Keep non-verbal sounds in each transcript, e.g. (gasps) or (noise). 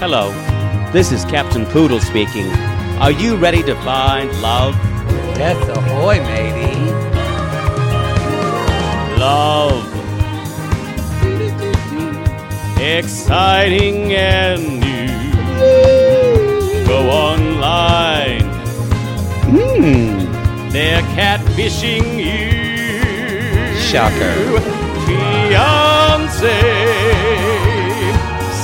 Hello, this is Captain Poodle speaking. Are you ready to find love? Yes, ahoy, matey. Love. Exciting and new. Go online. Hmm. They're catfishing you. Shocker. Fiance.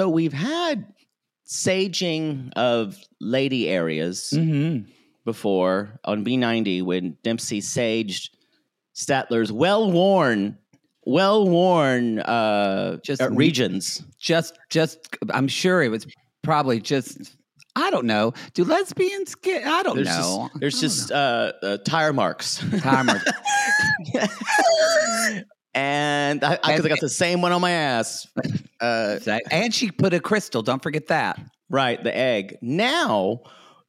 So we've had saging of lady areas Mm-hmm. before on B90 when Dempsey saged Statler's well worn, well worn uh, Just uh, regions. Just, just, I'm sure it was probably just, I don't know. Do lesbians get, I don't There's know. just, there's just uh, uh, tire marks. Timer. (laughs) (laughs) and I, I, I got the same one on my ass. Uh, and she put a crystal. Don't forget that. Right, the egg. Now,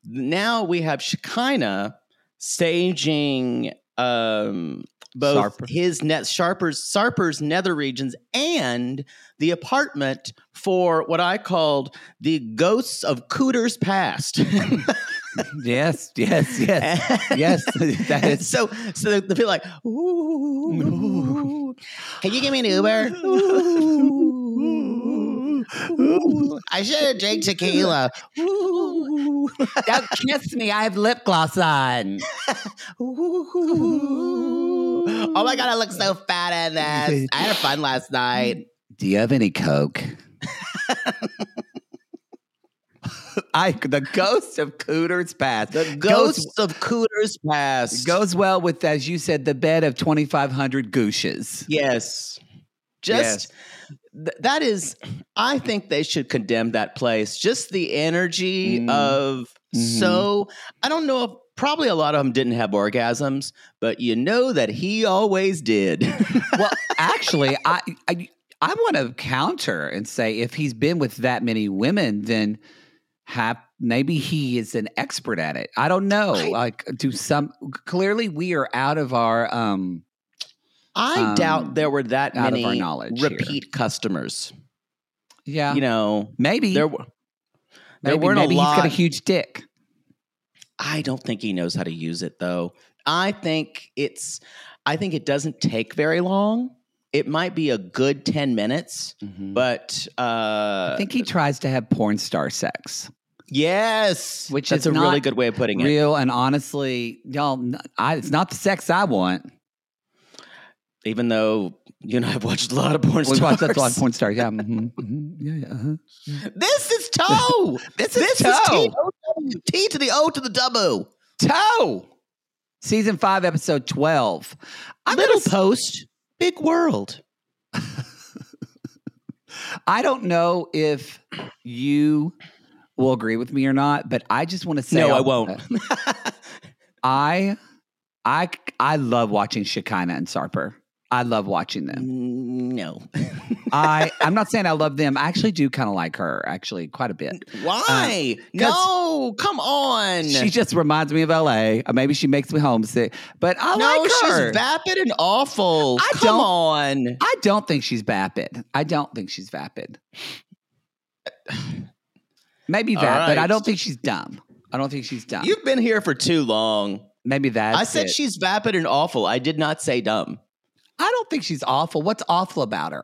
now we have Shekinah staging um, both Sarper. his net Sharper's Sarper's nether regions and the apartment for what I called the ghosts of Cooter's past. (laughs) (laughs) Yes, yes, yes, yes. That And is (laughs) so, so the, the people like, ooh, can you give me an Uber? Ooh, (laughs) ooh, I should have drank tequila. Ooh. Don't kiss me. I have lip gloss on. Ooh. Oh my god, I look so fat in this. I had fun last night. Do you have any coke? (laughs) I the ghost of Cooter's past. The ghosts of Cooter's past. goes well with, as you said, the bed of twenty five hundred gooshes. Yes. Just th- that is I think they should condemn that place. Just the energy Mm. of Mhm. so I don't know if probably a lot of them didn't have orgasms, but you know that he always did. (laughs) Well, actually, I I, I want to counter and say if he's been with that many women, then have maybe he is an expert at it. I don't know. I- like, do some clearly we are out of our um I Um, doubt there were that out of many our knowledge here. repeat customers. yeah You know, maybe there were there maybe, weren't maybe a lot. he's got a huge dick. I don't think he knows how to use it though. I think it's I think it doesn't take very long. It might be a good 10 minutes, but uh I think he tries to have porn star sex. Yes, Which that's is a really good way of putting it. Real and honestly, y'all, I, it's not the sex I want. Even though you and I have watched a lot of porn We stars. watched a lot of porn stars. Yeah, mhm, mhm, yeah, yeah. uh-huh. This is toe. (laughs) This is this toe. is T to the O to the W. Toe. Season five, episode twelve. I'm Little post, big world. (laughs) I don't know if you will agree with me or not, but I just want to say No, I on- won't. (laughs) I I I love watching Shekinah and Sarper. I love watching them. Mm, No. (laughs) I I'm not saying I love them. I actually do kind of like her, actually, quite a bit. Why? no, come on. She just reminds me of LA. Maybe she makes me homesick. But I no, like her. she's vapid and awful. I come on. I don't think she's vapid. I don't think she's vapid. (sighs) (sighs) Maybe that, but I don't think she's dumb. I don't think she's dumb. You've been here for too long. Maybe that. I said she's vapid and awful. I did not say dumb. I don't think she's awful. What's awful about her?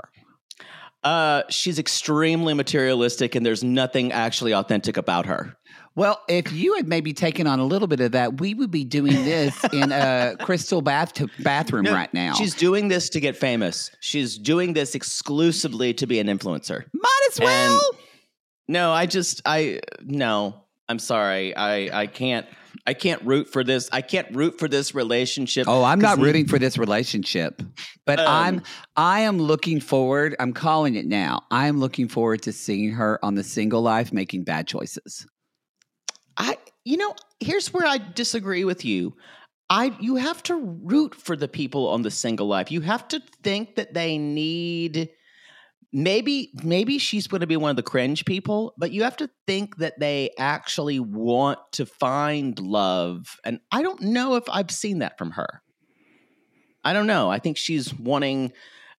Uh, she's extremely materialistic, and there's nothing actually authentic about her. Well, if you had maybe taken on a little bit of that, we would be doing this in a (laughs) crystal bath bathroom No, right now. She's doing this to get famous. She's doing this exclusively to be an influencer. might as well. And- No, I just I no. I'm sorry. I I can't I can't root for this. I can't root for this relationship. Oh, I'm not rooting for this relationship, but Um, I'm I am looking forward. I'm calling it now. I am looking forward to seeing her on the single life making bad choices. I you know, here's where I disagree with you. I you have to root for the people on the single life. You have to think that they need maybe maybe she's going to be one of the cringe people, but you have to think that they actually want to find love. And I don't know if I've seen that from her. I don't know. I think she's wanting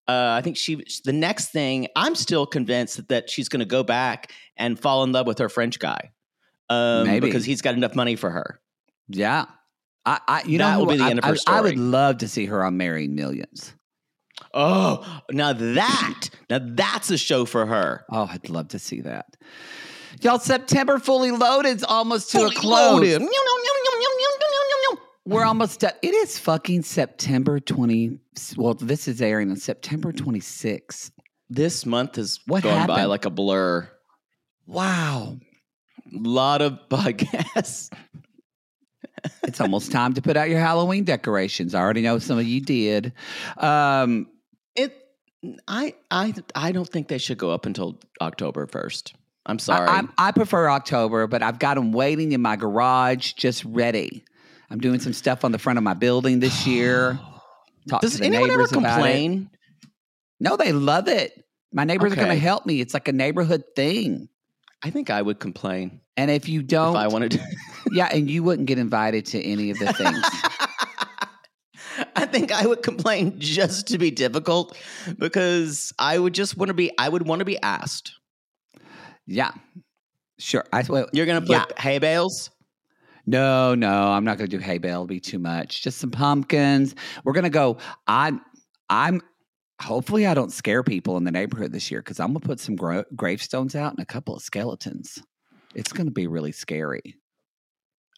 uh, I think she the next thing I'm still convinced that she's going to go back and fall in love with her French guy. Um, Maybe. because he's got enough money for her. Yeah, I, I you That know, will be the I, end of her I- I would love to see her on Marrying Millions. Oh, now that now that's a show for her. Oh, I'd love to see that. Y'all, September fully loaded is almost to Fully a close. loaded. We're almost done. It is fucking September 20. Well, this is airing on September 26th. This month has What gone by like a blur. Wow. lot of (laughs) podcasts. It's almost time to put out your Halloween decorations. I already know some of you did. Um, I I I don't think they should go up until October 1st. I'm sorry. I, I prefer October, but I've got them waiting in my garage, just ready. I'm doing some stuff on the front of my building this year. (gasps) Talk Does to the anyone ever neighbors it. complain? No, they love it. My neighbors are going to help me. It's like a neighborhood thing. I think I would complain And if you don't, if I wanted to. (laughs) yeah, and you wouldn't get invited to any of the things. (laughs) I think I would complain just to be difficult because I would just want to be I would want to be asked. yeah, sure. I well, You're going to put Yeah. hay bales? No, no, I'm not going to do hay bale. It'll be too much. Just some pumpkins. We're going to go. I'm, I'm. Hopefully, I don't scare people in the neighborhood this year because I'm going to put some gra- gravestones out and a couple of skeletons. It's going to be really scary.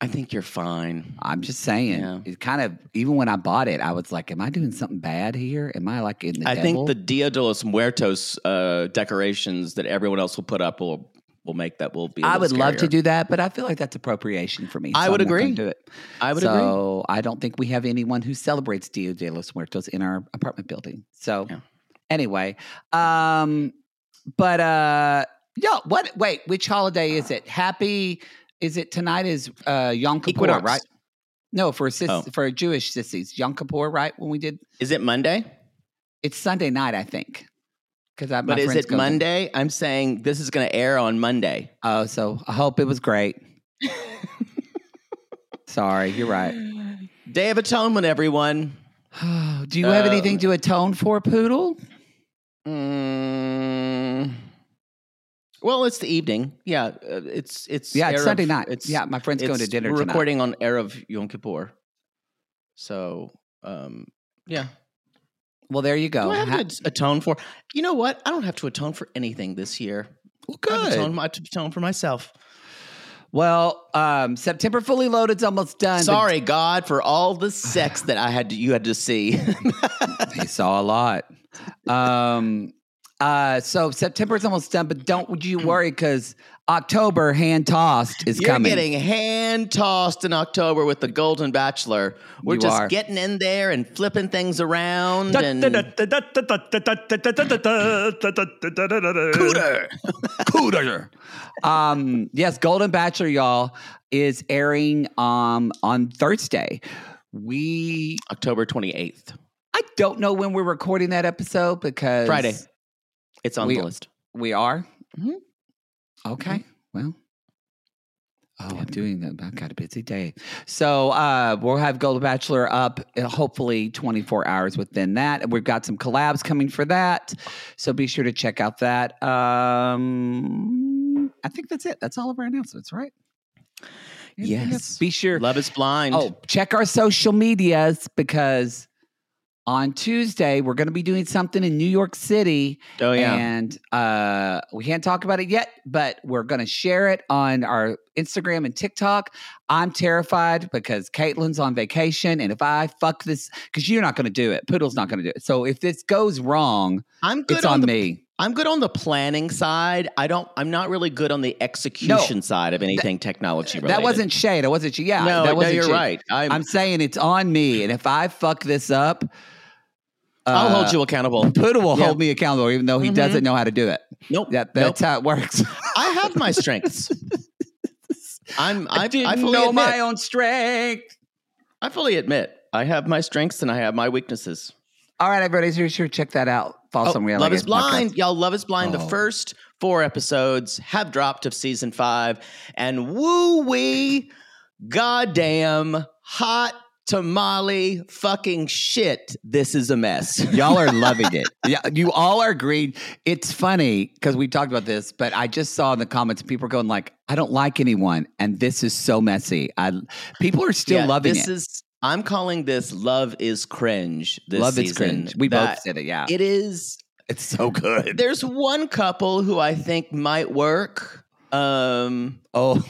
I think you're fine. I'm just saying. Yeah. It kind of even when I bought it, I was like, "Am I doing something bad here? Am I like in the?" I devil? think the Dia de los Muertos uh, decorations that everyone else will put up will will make that will be. I I would love to do that, but I feel like that's appropriation for me. I so would I'm gonna agree. Do it. I would agree. so I don't think we have anyone who celebrates Dia de los Muertos in our apartment building. So Yeah. anyway, um, but uh, yo, what? Wait, which holiday is it? Happy? Is it tonight? Is uh, Yom Kippur, Equinox. right? No, for sis- Oh. for Jewish sissies, Yom Kippur, right? When we did, Is it Monday? it's Sunday night, I think. Because I, my But is it Monday? I'm saying this is going to air on Monday. Oh, so I hope it was great. (laughs) Sorry, you're right. Day of Atonement, everyone. (sighs) Do you have Uh, anything to atone for, Poodle? Mm, well, it's the evening. Yeah, uh, it's it's Yeah, it's Erev- Sunday night. It's, yeah, my friend's going to dinner We're tonight. recording on Erev Yom Kippur, so um, yeah. Well, there you go. Do I have Ha- to atone for? You know what? I don't have to atone for anything this year. well, I have to atone, good. I have to atone for myself. Well, um, September fully loaded's almost done. Sorry, God, for all the sex (sighs) that I had to, you had to see. He saw a lot. Um, uh, so September is almost done, but don't would you worry because October hand tossed is coming. You're getting hand tossed in October with the Golden Bachelor. We're You just are. getting in there and flipping things around and cooter. Cooter. um, yes, Golden Bachelor, y'all, is airing um on Thursday. We October 28th. I don't know when we're recording that episode because Friday. It's on We- the list. We are? Mhm. Okay. Well. Oh, I'm doing that. I've got a busy day. So uh, we'll have Gold Bachelor up uh, hopefully 24 hours within that. And we've got some collabs coming for that. So be sure to check out that. Um, I think that's it. That's all of our announcements, right? Anything else? Yes. Be sure. Love is blind. Oh, check our social medias because on Tuesday we're going to be doing something in New York City. Oh, yeah. And uh, we can't talk about it yet, but we're going to share it on our Instagram and TikTok. I'm terrified because Caitlin's on vacation, and if I fuck this, because you're not going to do it, Poodle's not going to do it. So if this goes wrong, I'm good it's on the, me. I'm good on the planning side. I don't. I'm not really good on the execution side of anything technology related. That wasn't shade. I wasn't. you. Yeah, No, that wasn't you're shade. right. I'm, I'm saying it's on me, and if I fuck this up, I'll uh, hold you accountable. Poodle will Yeah. hold me accountable, even though he Mhm. doesn't know how to do it. Nope. That nope. that's how it works. I have my (laughs) strengths. I'm. I, didn't I fully know admit. my own strength. I fully admit. I have my strengths and I have my weaknesses. All right, everybody, so sure to check that out. Follow Oh, Love is Blind. Podcast. Y'all, Love is Blind. The Oh. first four episodes have dropped of season five. And woo wee, goddamn, hot tamale fucking shit. This is a mess. (laughs) Y'all are loving it. Yeah, you all are agreed. It's funny because we talked about this, but I just saw in the comments people are going like, "I don't like anyone," and this is so messy. I people are still Yeah, loving this it. is I'm calling this love is cringe. This Love is cringe. We That both said it. Yeah, It is it's so good. there's one couple who I think might work. Um Oh,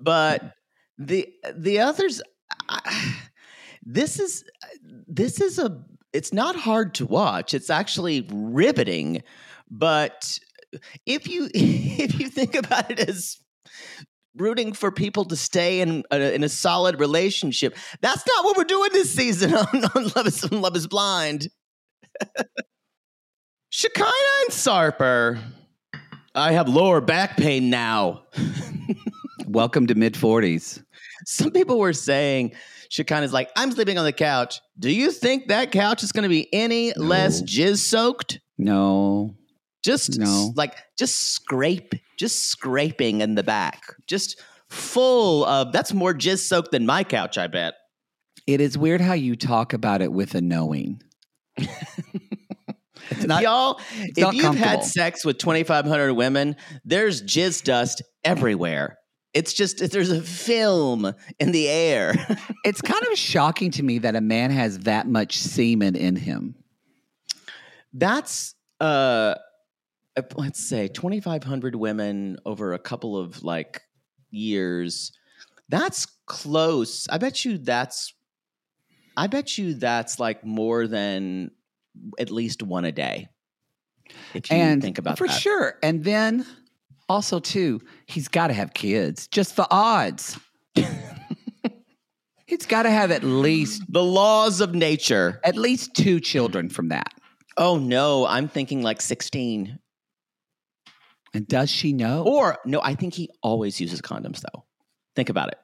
but the the others I, this is this is a it's not hard to watch. It's actually riveting but if you (laughs) if you think about it as rooting for people to stay in a, in a solid relationship that's not what we're doing this season (laughs) on, on love is love is blind. (laughs) Shekinah and Sarper. I have lower back pain now. Welcome to mid forties. some people were saying Shekinah's like, I'm sleeping on the couch. Do you think that couch is going to be any less jizz soaked? No, Just No. like just scrape, just scraping in the back, just full of. That's more jizz soaked than my couch, I bet. it is weird how you talk about it with a knowing. (laughs) it's not. Y'all, if not you've had sex with 2,500 women, there's jizz dust everywhere. It's just there's a film in the air. (laughs) It's kind of shocking to me that a man has that much semen in him. That's uh let's say 2500 women over a couple of like years. That's close. I bet you that's I bet you that's like more than at least one a day. If you and think about for that. sure. And then also too, he's got to have kids just for odds. (laughs) he's got to have at least The laws of nature. at least two children from that. Oh no, I'm thinking like 16. And does she know? Or no, I think he always uses condoms though. Think about it.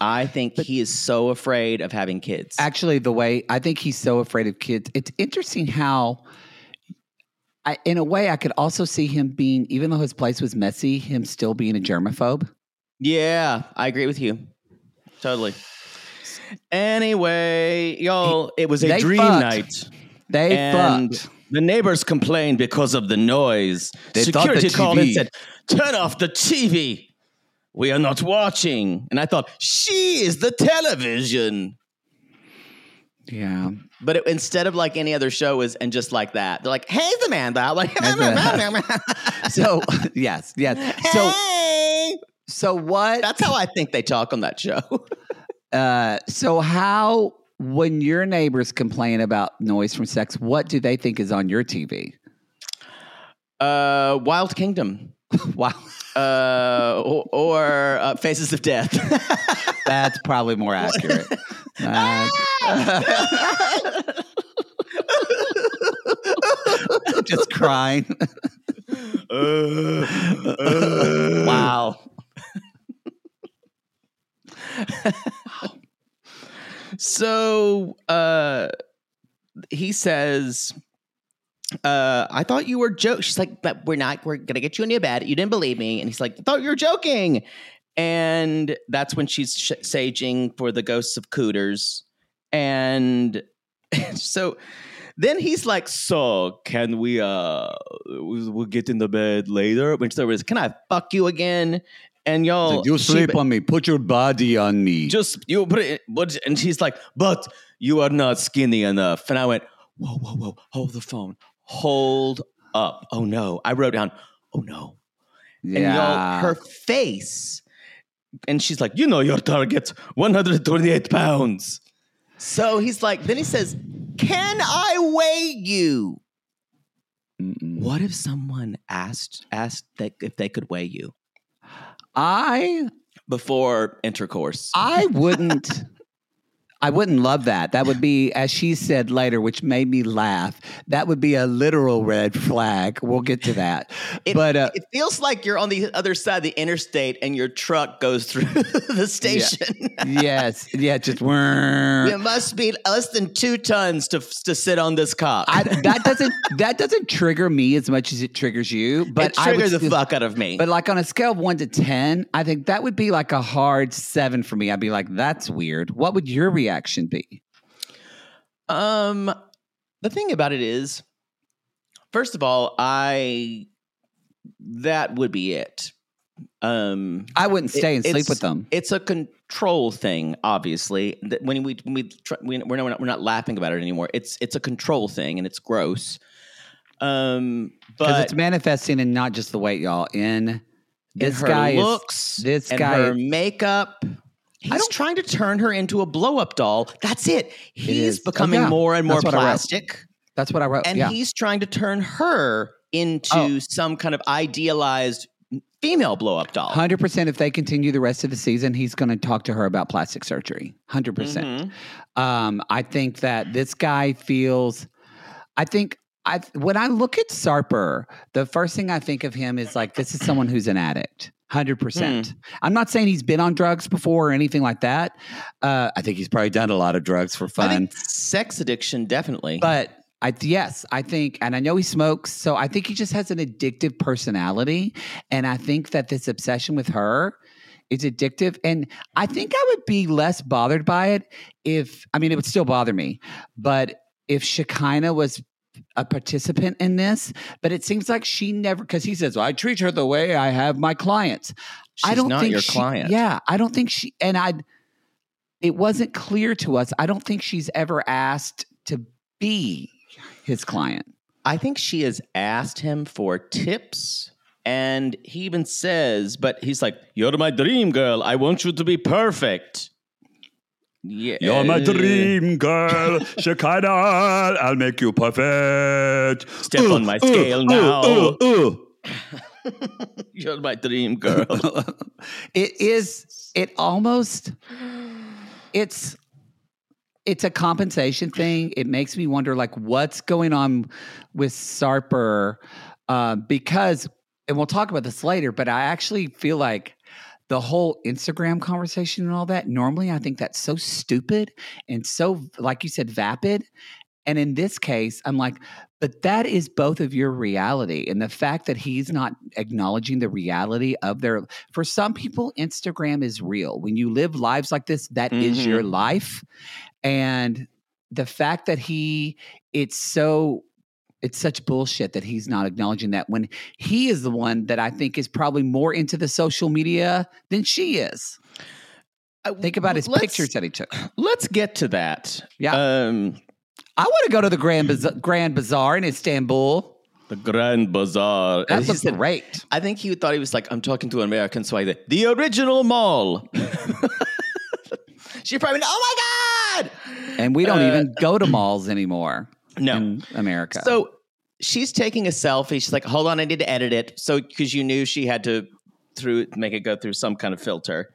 I think he is so afraid of having kids. Actually, the way I think he's so afraid of kids, it's interesting how, I, in a way, I could also see him being, even though his place was messy, him still being a germaphobe. Yeah, I agree with you. Totally. Anyway, y'all, it was a They dream fucked. night. They and fucked. the neighbors complained because of the noise. They thought the Security called and said, Turn off the TV. We are not watching. And I thought, She is the television. Yeah. But it, instead of like any other show is and just like that, they're like, "Hey, the Amanda!" (laughs) Like, (laughs) So (laughs) yes, yes. So so what? that's how I think they talk on that show. Uh, so how when your neighbors complain about noise from sex, what do they think is on your TV? Uh, Wild Kingdom, Wow, uh, or, or uh, Faces of Death. that's probably more accurate. Uh, (laughs) just crying. wow. so uh, he says, uh, "I thought you were joking." She's like, "But we're not. We're gonna get you in your bed. You didn't believe me." And he's like, "I thought you were joking." And that's when she's sh- saging for the ghosts of Cooters, and (laughs) so then he's like, "So can we? Uh, we'll get in the bed later." which there was, "Can I fuck you again?" And y'all, you she- on me. Put your body on me. just you put it but and she's like but you are not skinny enough and i went whoa whoa whoa hold the phone hold up oh no i wrote down oh no and y'all her face and she's like you know your target 128 pounds so he's like then he says can i weigh you Mm-mm. what if someone asked asked that if they could weigh you I before intercourse I wouldn't. (laughs) I wouldn't love that. That would be, as she said later, which made me laugh. That would be a literal red flag. We'll get to that. It, but uh, it feels like you're on the other side of the interstate and your truck goes through (laughs) the station. yes, (laughs) yeah, just it must be less than two tons to to sit on this cock. I, (laughs) that doesn't that doesn't trigger me as much as it triggers you. But it triggers the still- fuck out of me. But like on a scale of one to ten, I think that would be like a hard seven for me. I'd be like, "That's weird." What would your reaction be? um, the thing about it is, first of all, I that would be it. Um, I wouldn't stay and sleep with them. It's a control thing, obviously. That When we when we we're not we're not laughing about it anymore. It's it's a control thing, and it's gross. Um, Because but it's manifesting in not just the weight, y'all. In in this her guy looks, is this guy. her makeup. He's trying to turn her into a blow up doll. That's it. He's is. Oh, becoming yeah. more and more That's what I wrote. plastic, that's what I wrote. and yeah. he's trying to turn her into Oh. some kind of idealized female blow up doll. Hundred percent. If they continue the rest of the season, he's going to talk to her about plastic surgery. 100 percent. Mhm. Um, I think that this guy feels. I think I when I look at Sarper, the first thing I think of him is like this is someone who's an addict. Hundred percent. Hmm. I'm not saying he's been on drugs before or anything like that. Uh, I think he's probably done a lot of drugs for fun. sex addiction definitely. But I yes, I think, and I know he smokes, so I think he just has an addictive personality, and I think that this obsession with her is addictive, and I think I would be less bothered by it if I mean it would still bother me, but if Shekinah was a participant in this, but it seems like she never because he says well, I treat her the way I have my clients. I She's don't not think your she- client. Yeah, I don't think she and I. It wasn't clear to us. I don't think she's ever asked to be his client. I think she has asked him for tips. And he even says, but he's like, You're my dream girl. I want you to be perfect. Yeah. You're my dream girl, (laughs) Shekinah. I'll make you perfect. Step uh, on my uh, scale uh, now. (laughs) You're my dream girl. (laughs) It is. It almost. It's. It's a compensation thing. It makes me wonder, like, what's going on with Sarper, uh, because, and we'll talk about this later. But I actually feel like the whole Instagram conversation and all that. Normally, I think that's so stupid and so, like you said, vapid. And in this case, I'm like, but that is both of your reality. And the fact that he's not acknowledging the reality of their, for some people, Instagram is real. When you live lives like this, that is your mm-hmm. life. And the fact that he, it's so, it's such bullshit that he's not acknowledging that when he is the one that I think is probably more into the social media than she is. Think about his Let's- pictures that he took. (clears throat) Let's get to that. Yeah. Um, I want to go to the Grand Bazaar, Grand Bazaar in Istanbul. the Grand Bazaar. That And looks said- great. I think he thought he was like, I'm talking to an American, so I said, the original mall. (laughs) (laughs) she probably, oh my God. And we don't Uh, even go to malls anymore No. America. So she's taking a selfie. She's like, hold on, I need to edit it. So, because you knew she had to through make it go through some kind of filter.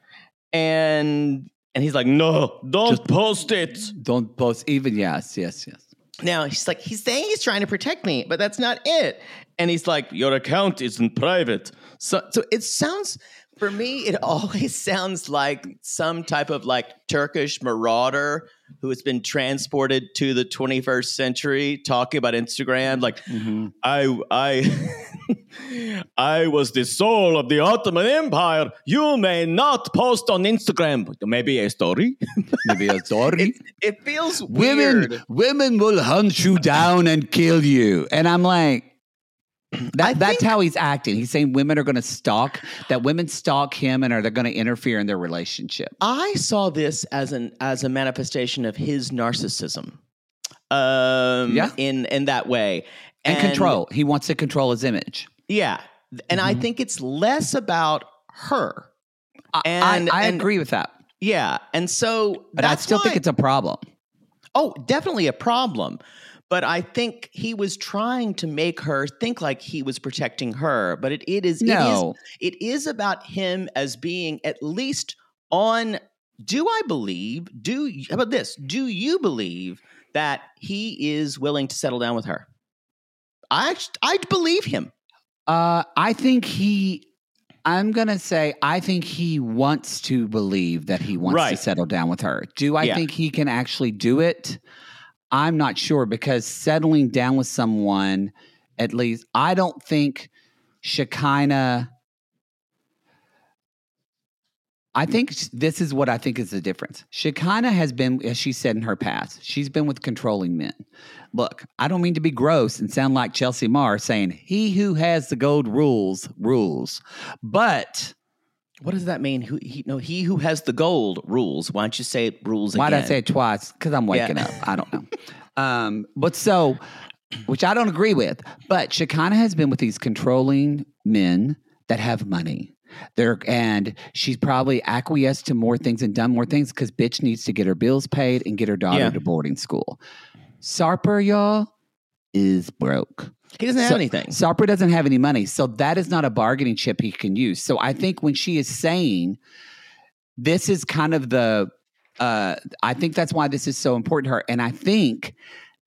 And and he's like, no, don't post it. don't post even. Yes, yes, yes. Now he's like, he's saying he's trying to protect me, but that's not it. And he's like, your account isn't private. So, so it sounds For me, it (laughs) always sounds like some type of like Turkish marauder who has been transported to the 21st century talking about Instagram. Like, mm-hmm. I, I, (laughs) I was the soul of the Ottoman Empire. You may not post on Instagram, maybe a story. (laughs) Maybe a story. It, it feels women, weird. women will hunt you down and kill you. And I'm like, (clears throat) that, that's how he's acting. He's saying women are going to stalk, that women stalk him and are they're going to interfere in their relationship. I saw this as an as a manifestation of his narcissism. Um, Yeah. in in that way, And, control. He wants to control his image. Yeah, and I Mhm. think it's less about her. And- I, I and- agree with that. Yeah, and so, But I still think it's a problem. oh, definitely a problem. But I think he was trying to make her think like he was protecting her. But it, it is No. it is it is about him as being at least on. Do I believe? Do how about this? Do you believe that he is willing to settle down with her? I I believe him. Uh, I think he. I'm gonna say I think he wants to believe that he wants to settle down with her. Do I Yeah. think he can actually do it? I'm not sure because settling down with someone, at least, I don't think Shekinah. I think this is what I think is the difference. Shekinah has been, as she said in her past, she's been with controlling men. Look, I don't mean to be gross and sound like Chelsea Marr saying, he who has the gold rules, rules. But What does that mean? Who he no he who has the gold rules. Why don't you say it rules why did I say it twice? Because I'm waking Yeah. up. I don't know. (laughs) Um, but so, which I don't agree with, but Shekinah has been with these controlling men that have money. They're, and she's probably acquiesced to more things and done more things because bitch needs to get her bills paid and get her daughter Yeah. to boarding school. Sarper, y'all, is broke. He doesn't have So- anything. Sarper doesn't have any money. So that is not a bargaining chip he can use. So I think when she is saying this is kind of the uh I think that's why this is so important to her. And I think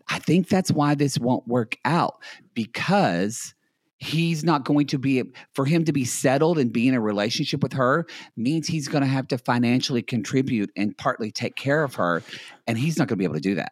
I think that's why this won't work out because he's not going to be for him to be settled and be in a relationship with her means he's going to have to financially contribute and partly take care of her and he's not going to be able to do that.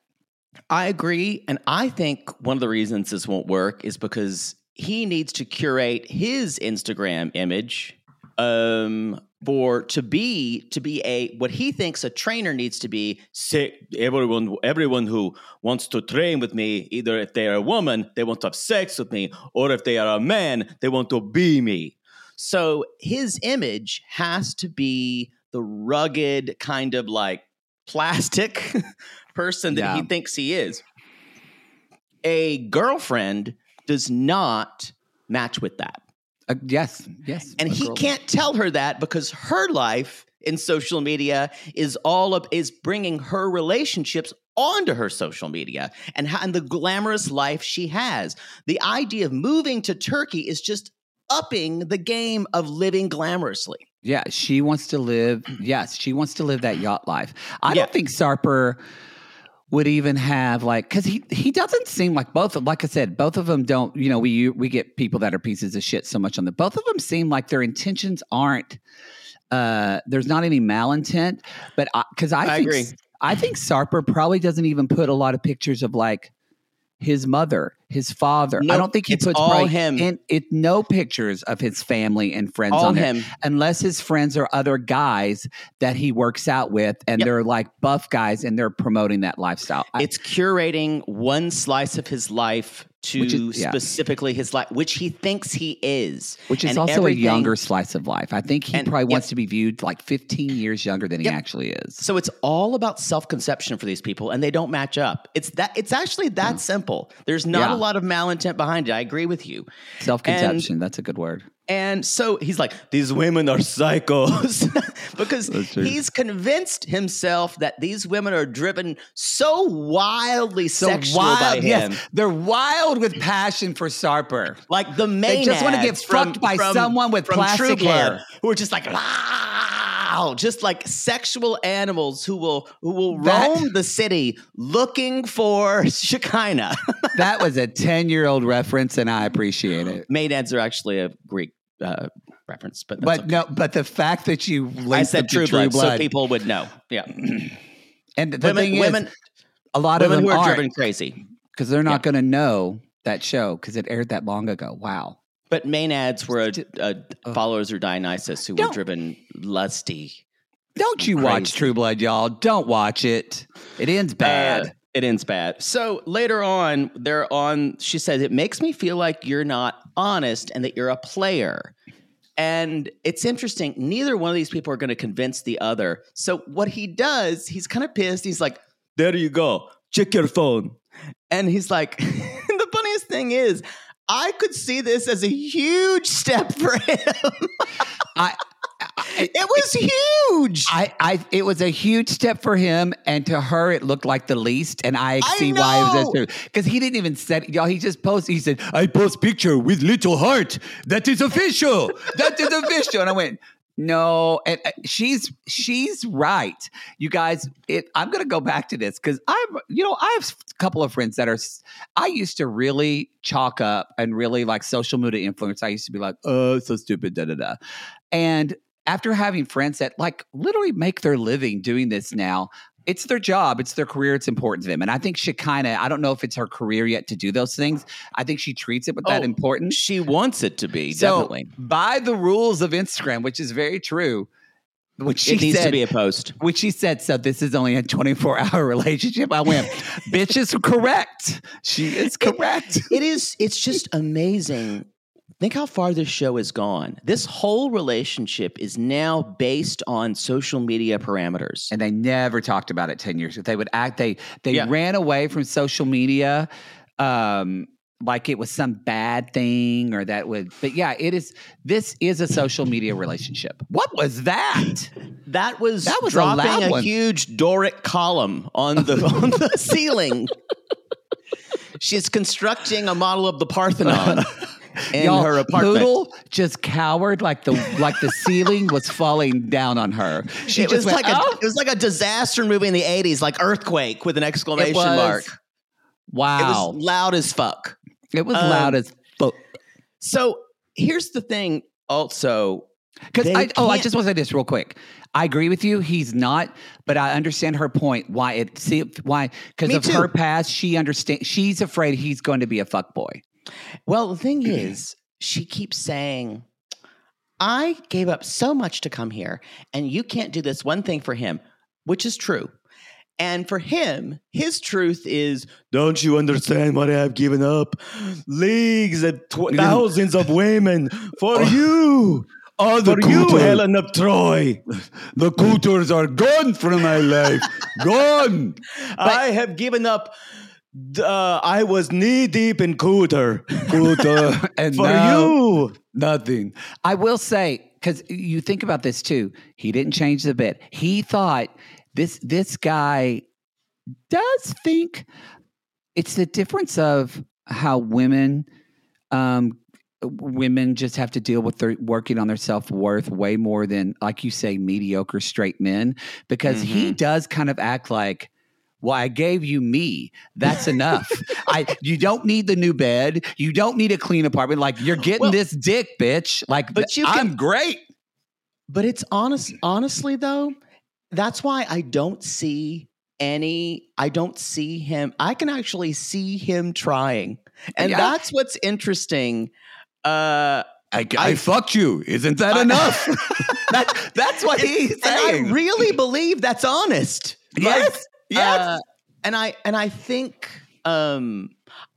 I agree. And I think one of the reasons this won't work is because he needs to curate his Instagram image um for to be to be a what he thinks a trainer needs to be say everyone everyone who wants to train with me either if they are a woman they want to have sex with me or if they are a man they want to be me so his image has to be the rugged kind of like plastic (laughs) person that Yeah. he thinks he is a girlfriend does not match with that Uh, yes, yes. and he girl- can't tell her that because her life in social media is all of is bringing her relationships onto her social media and, how, and the glamorous life she has. The idea of moving to Turkey is just upping the game of living glamorously. Yeah, she wants to live. Yes, she wants to live that yacht life. I Yeah. don't think Sarper would even have like because he he doesn't seem like both of like I said both of them don't you know we we get people that are pieces of shit so much on the both of them seem like their intentions aren't uh there's not any malintent but because I, I think agree. I think Sarper probably doesn't even put a lot of pictures of like his mother, his father. I don't think he it's puts all him. in it no pictures of his family and friends All on there him. unless his friends are other guys that he works out with and Yep. they're like buff guys and they're promoting that lifestyle. I- It's curating one slice of his life to is- yeah. specifically his life, which he thinks he is. which is And also a younger slice of life. I think he And- probably yep. wants to be viewed like 15 years younger than he actually is. So it's all about self-conception for these people, and they don't match up. It's that. It's actually that simple. There's not Yeah. a lot of malintent behind it. I agree with you. Self conception, that's a good word. And so he's like, these women are psychos (laughs) because he's convinced himself that these women are driven so wildly So sexual by him. yes, they're wild with passion for Sarper. Like the main. They just wanna get fucked by someone with plastic hair. who are just like wow, just like sexual animals who will who will That- roam the city looking for (laughs) Shekinah. That was a 10 year old reference and I appreciate it. (gasps) Maenads are actually a Greek uh, reference, but that's But okay. no, but the fact that you I said to True, Blood, so people would know. Yeah, (clears throat) and the women, thing women, is, a lot women of them were are driven crazy. because they're Yeah. not going to know that show because it aired that long ago. Wow. But maenads were uh, Ugh. followers of Dionysus who were Don't- driven lusty. Don't you watch True Blood, y'all? Don't watch it. It ends bad. Uh, it ends bad. So later on, they're on. She says, it makes me feel like you're not honest and that you're a player. And it's interesting. Neither one of these people are going to convince the other. So what he does, he's kind of pissed. He's like, "There you go. Check your phone." And he's like, (laughs) the funniest thing is, I could see this as a huge step for him. (laughs) I, (laughs) it was huge. I, I, it was a huge step for him, and to her, it looked like the least. And I, I see why it was because he didn't even set y'all. He just posted. He said, "I post picture with little heart. That is official. that is official." And I went, "No." And uh, she's she's right. You guys, it. I'm gonna go back to this because I'm, you know, I have a couple of friends that are. I used to really chalk up and really like social media influence. I used to be like, "Oh, so stupid," da da da, and after having friends that like literally make their living doing this now, it's their job, it's their career, it's important to them. And I think she kind of, I don't know if it's her career yet to do those things. I think she treats it with that Oh, importance. She wants it to be So, definitely. by the rules of Instagram, which is very true, which she it needs said, to be a post. which she said, so this is only a 24 hour (laughs) relationship. I went, bitch is correct. She is correct. It is. It's just amazing. Think how far this show has gone. This whole relationship is now based on social media parameters. and they never talked about it 10 years ago. They would act, they, they Yeah. ran away from social media. Um, like it was some bad thing or that would, but yeah, it is. This is a social media relationship. What was that? That was That was a dropping loud a, huge Doric column on the (laughs) on the ceiling. She's constructing a model of the Parthenon (laughs) in Y'all, her apartment. Poodle just cowered like the like the ceiling was falling down on her. She it just was went, like a, "Oh." it was like a disaster movie in the '80s, like Earthquake with an exclamation mark. wow. It was loud as fuck. It was Um, loud as fuck. So here's the thing. Also, Because I oh, I just want to say this real quick. I agree with you. He's not, but I understand her point. Why it see why because of too. her past, she understands. She's afraid he's going to be a fuck boy. Well, the thing (clears throat) is, she keeps saying, "I gave up so much to come here, and you can't do this one thing for him," which is true. And for him, his truth is, "Don't you understand what I have given up? Leagues and tw- thousands of women for oh. you." Oh, For you, Helen of Troy. the cooters are gone from my life. (laughs) gone. I have given up. Uh, I was knee deep in cooter. Cooter (laughs) and For now you. nothing. I will say because you think about this too. He didn't change the bit. He thought this this guy does think it's the difference of how women um women just have to deal with their working on their self-worth way more than like you say mediocre straight men because he does kind of act like well, I gave you me. That's enough. (laughs) I you don't need the new bed. You don't need a clean apartment. Like you're getting Well- this dick, bitch. Like But you can- I'm great. But it's honest. Honestly, though, that's why I don't see any. I don't see him. I can actually see him trying, and Yeah. that's what's interesting. Uh, I, I- fucked you. Isn't that I- enough? (laughs) (laughs) that, that's what he's and I really believe that's honest. yes. Yes. Uh, and I and I think um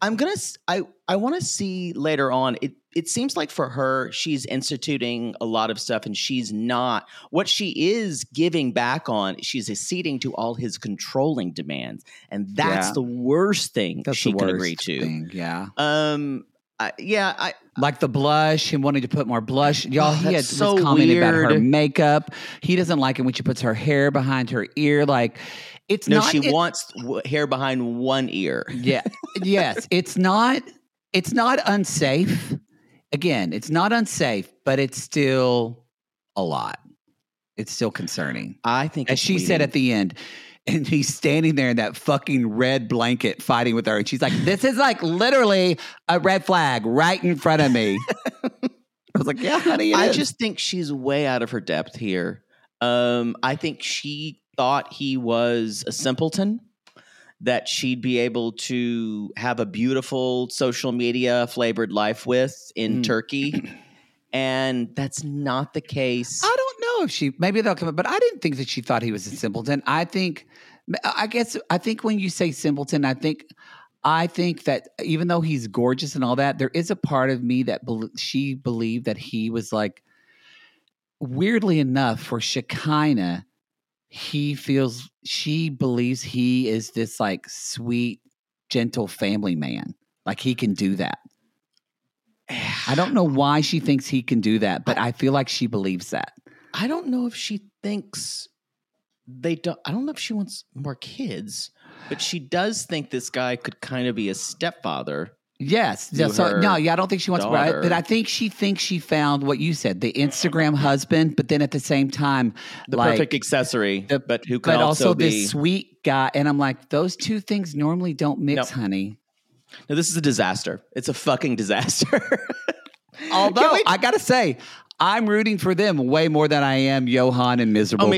I'm gonna I I want to see later on. It it seems like for her, she's instituting a lot of stuff, and she's not what she is giving back on. She's acceding to all his controlling demands, and that's Yeah. the worst thing that's she can agree to. thing, Yeah. Um, I, yeah, I Like the blush, him wanting to put more blush. Y'all, Oh, he had so was commenting about her makeup. He doesn't like it when she puts her hair behind her ear. Like it's no, not. she it- wants hair behind one ear. Yeah. yes. It's not it's not unsafe. Again, it's not unsafe, but it's still a lot. It's still concerning. I think, As she said at the end, and he's standing there in that fucking red blanket fighting with her. And she's like, This is like literally a red flag right in front of me. (laughs) I was like, yeah, honey. I is." just think she's way out of her depth here. Um, I think she thought he was a simpleton, that she'd be able to have a beautiful social media flavored life with in Mm. Turkey. (clears throat) And that's not the case. I don't know if she maybe they'll come up, but I didn't think that she thought he was a simpleton. I think, I guess, I think when you say simpleton, I think, I think that even though he's gorgeous and all that, there is a part of me that bel she believed that he was like, weirdly enough, for Shekinah, he feels she believes he is this like sweet, gentle family man. Like he can do that. I don't know (sighs) why she thinks he can do that, but I feel like she believes that. I don't know if she thinks they don't. I don't know if she wants more kids, but she does think this guy could kind of be a stepfather. Yes. Yeah, so, no, yeah, I don't think she wants, but I, but. I think she thinks she found what you said, the Instagram husband, but then at the same time, The like, perfect accessory, the- but who can but also, be. this sweet guy. And I'm like, those two things normally don't mix, honey. No, this is a disaster. It's a fucking disaster. (laughs) Although we- I gotta say, I'm rooting for them way more than I am Yohan and miserable. Oh,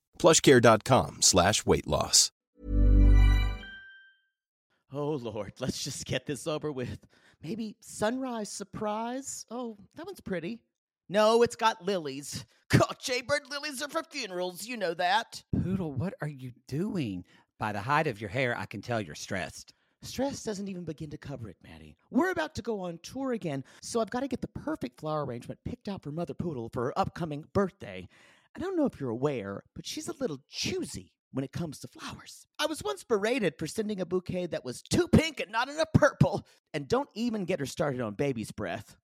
plushcare.com slash weight loss. oh Lord, let's just get this over with. Maybe sunrise surprise. Oh, that one's pretty. No, it's got lilies. (laughs) God, Jaybird lilies are for funerals. You know that. Poodle, what are you doing? By the height of your hair, I can tell you're stressed. Stress doesn't even begin to cover it, Maddie. We're about to go on tour again, so I've got to get the perfect flower arrangement picked out for Mother Poodle for her upcoming birthday. I don't know if you're aware, but she's a little choosy when it comes to flowers. I was once berated for sending a bouquet that was too pink and not enough purple. And don't even get her started on baby's breath.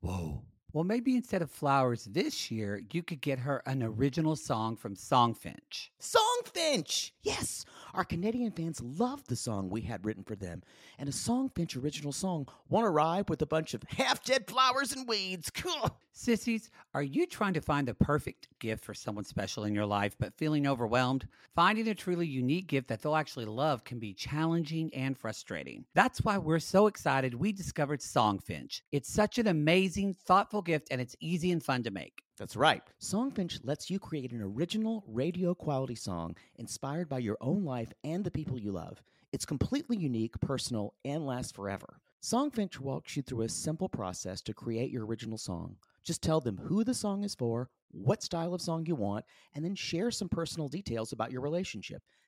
Whoa. Well, maybe instead of flowers this year, you could get her an original song from Songfinch. Songfinch! Yes, our Canadian fans loved the song we had written for them. And a Songfinch original song won't arrive with a bunch of half dead flowers and weeds. Sissies, are you trying to find the perfect gift for someone special in your life but feeling overwhelmed? Finding a truly unique gift that they'll actually love can be challenging and frustrating. That's why we're so excited we discovered Songfinch. It's such an amazing, thoughtful gift and it's easy and fun to make. That's right. Songfinch lets you create an original radio quality song inspired by your own life and the people you love. It's completely unique, personal, and lasts forever. Songfinch walks you through a simple process to create your original song. Just tell them who the song is for, what style of song you want, and then share some personal details about your relationship.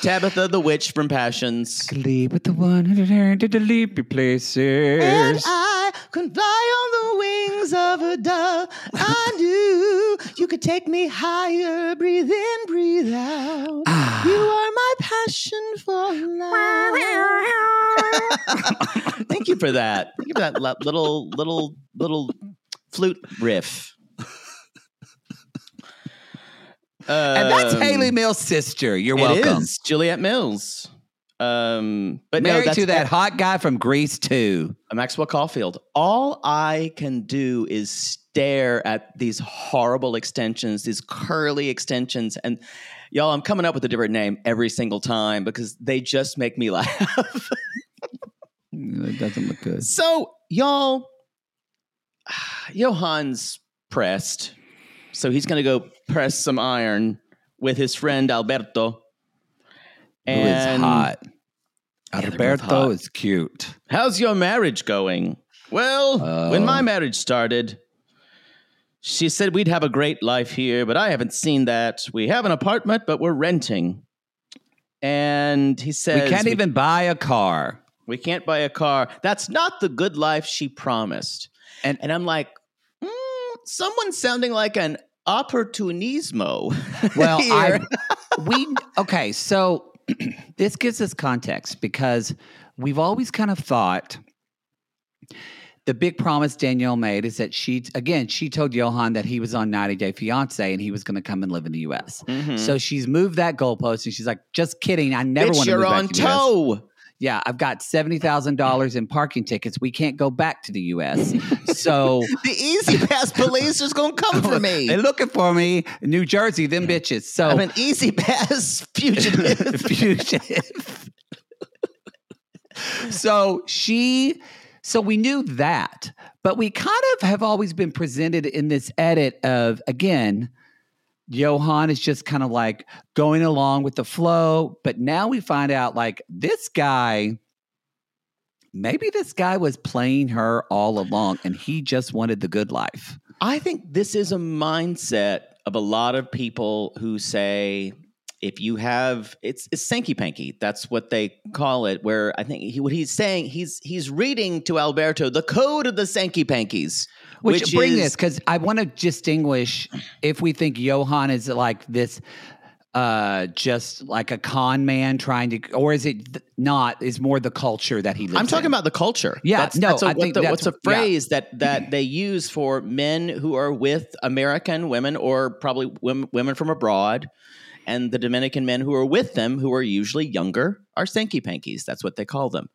Tabitha the witch from Passions. Sleep with the one who turned to the leapy places. And I can fly on the wings of a dove. I (laughs) knew you could take me higher. Breathe in, breathe out. Ah. You are my passion for life. (laughs) Thank you for that. Thank you for that little, little, little flute riff. And that's Um, Hayley Mills' sister. You're welcome. is Juliet Mills. Um, but Married no, to that hot guy from Greece too. Maxwell Caulfield. All I can do is stare at these horrible extensions, these curly extensions, and y'all, I'm coming up with a different name every single time because they just make me (laughs) laugh. It doesn't look good. so, y'all, (sighs) Yohan's pressed, so he's going to go press some iron with his friend Alberto. Who is hot? they're Alberto hot. is cute. How's your marriage going? Well, when Oh. my marriage started, she said we'd have a great life here, but I haven't seen that. We have an apartment, but we're renting. And he says we can't even buy a car. we can't buy a car. That's not the good life she promised. And- and I'm like, mm, someone sounding like an opportunismo. (laughs) Well, I we okay, so (clears throat) this gives us context because we've always kind of thought the big promise Danielle made is that she again she told Yohan that he was on 90 Day Fiance and he was going to come and live in the U.S. Mhm. So she's moved that goalpost and she's like, just kidding. I never want to you're move on back to the US. toe. Yeah, I've got seventy thousand dollars in parking tickets. We can't go back to the U.S. So (laughs) The E-ZPass police is going to come for me. (laughs) they're looking for me, in New Jersey. Them bitches. So I'm an E-ZPass (laughs) fugitive. fugitive. so she, so we knew that, but we kind of have always been presented in this edit of again, Yohan is just kind of like going along with the flow, but now we find out like this guy. Maybe this guy was playing her all along and he just wanted the good life. I think this is a mindset of a lot of people who say if you have it's it's sanky panky. That's what they call it. Where I think he, what he's saying he's he's reading to Alberto the code of the sanky pankies, Which, which, bring is, this because I want to distinguish if we think Yohan is like this, uh, just like a con man trying to, or is it th- not? Is more the culture that he lives. I'm talking in. about the culture. Yeah, that's, no, that's a, I what think the, that's what's a what- yeah. phrase that that they use for men who are with American women or probably women, women from abroad, and the Dominican men who are with them, who are usually younger, are sanky pankies. That's what they call them.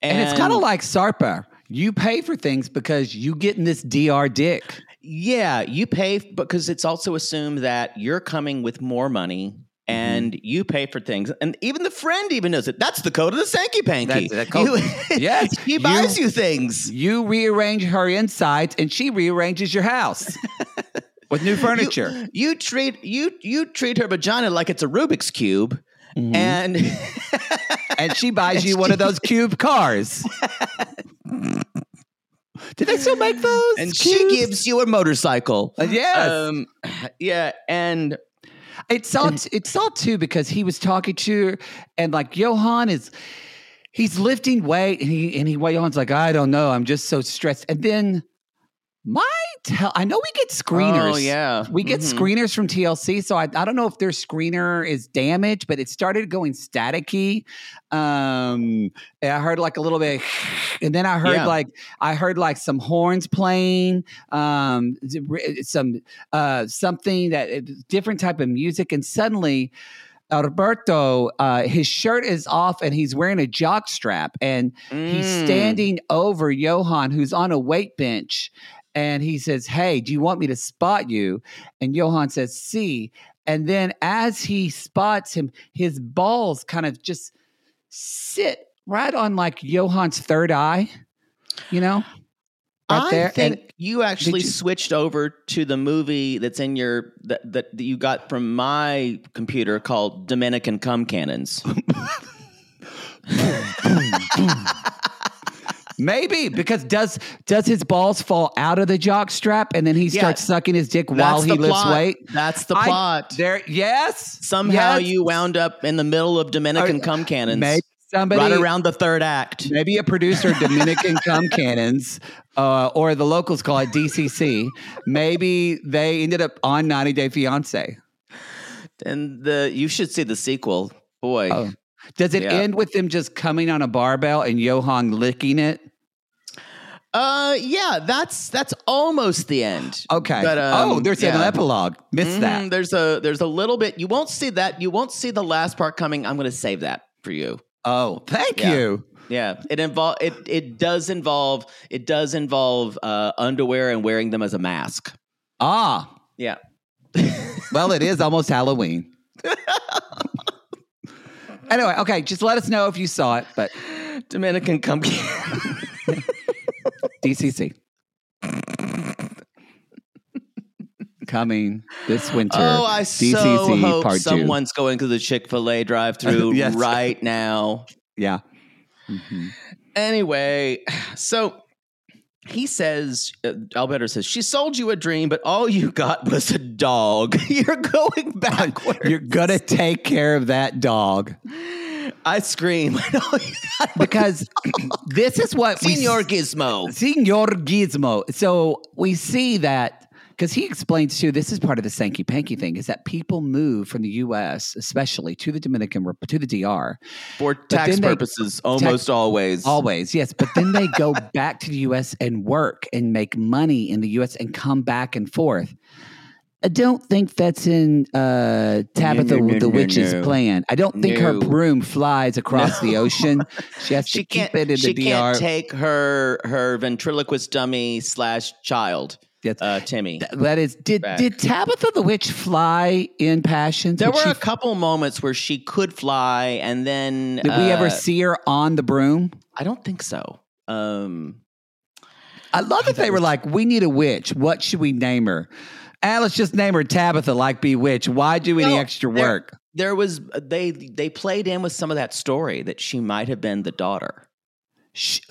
and it's kind of like Sarper. You pay for things because you getting this dr dick. Yeah, you pay because it's also assumed that you're coming with more money and you pay for things. And even the friend even knows it. That's the code of the Sanky Panky. That's the code. You- (laughs) Yes, he buys you- you things. You rearrange her insides, and she rearranges your house (laughs) with new furniture. You, you treat you you treat her vagina like it's a Rubik's cube. Mm-hmm. And (laughs) and she buys you one of those cube cars. Did they still make those? and she gives you a motorcycle. Uh, yes. Um, yeah, and It's all it's all too because he was talking to her and like Yohan is he's lifting weight and he and he Yohan's like, I don't know, I'm just so stressed. And then my tell. I know we get screeners. Oh, yeah. we get Mhm. screeners from TLC. So I, I don't know if their screener is damaged, but it started going staticky. Um, I heard like a little bit, and then I heard Yeah. like I heard like some horns playing, um, some uh something that different type of music, and suddenly. Alberto, uh, his shirt is off and he's wearing a jock strap, and he's Mm. standing over Yohan, who's on a weight bench, and he says, "Hey, do you want me to spot you?" And Yohan says, "See." And then as he spots him, his balls kind of just sit right on like Yohan's third eye, you know, right I there. think And you actually you- switched over to the movie that's in your that, that that you got from my computer called Dominican Cum Cannons. (laughs) maybe because does does his balls fall out of the jock strap and then he Yeah. starts sucking his dick while he lifts plot. weight? That's the I- plot. there, yes. Somehow yes. you wound up in the middle of Dominican Cum Cannons, Maybe somebody right around the third act. maybe a producer Dominican (laughs) cum cannons, uh, or the locals call it DCC. Maybe they ended up on 90 Day Fiance. And the you should see the sequel. Boy, Oh. Does it Yeah. end with them just coming on a barbell and Yohan licking it? uh, yeah, that's that's almost the end. Okay. But, um, oh, there's an epilogue. Missed Mhm, that. There's a there's a little bit. You won't see that. You won't see the last part coming. I'm going to save that for you. Oh, thank Yeah. you. Yeah, it involve it. It does involve it does involve uh, underwear and wearing them as a mask. Ah, Yeah. well, it is almost (laughs) Halloween. (laughs) anyway, okay, just let us know if you saw it, but Dominican cum. (laughs) DCC. Coming this winter. oh, I DCC so hope part two. someone's going to the Chick Fil A drive-through (laughs) Yes. right now. Yeah. Mhm. Anyway, so he says, uh, Alberto says, she sold you a dream, but all you got was a dog. (laughs) You're going (laughs) backwards. You're gonna take care of that dog I scream. (laughs) because this is what we Gizmo. Senor Gizmo. So we see that because he explains too. This is part of the Sanky Panky thing: is that people move from the U.S., especially to the Dominican to the DR, For tax then they- purposes, almost always. always yes. But then they go (laughs) back to the U.S. and work and make money in the U.S. and come back and forth. I don't think that's in uh, Tabitha no, no, the no, Witch's no. plan. I don't think her broom flies across the ocean. (laughs) She has to she keep can't. it in she the can't take her her ventriloquist dummy slash child, Uh, Timmy. Th- that is, did back. did Tabitha the Witch fly in Passions? There were a couple moments where she could fly, and then Did we ever uh, see her on the broom? I don't think so. Um, I love that they were like, "We need a witch. What should we name her?" Let's just name her Tabitha, like Bewitched. Why do any No, extra there- work? there was they they played in with some of that story that she might have been the daughter. She,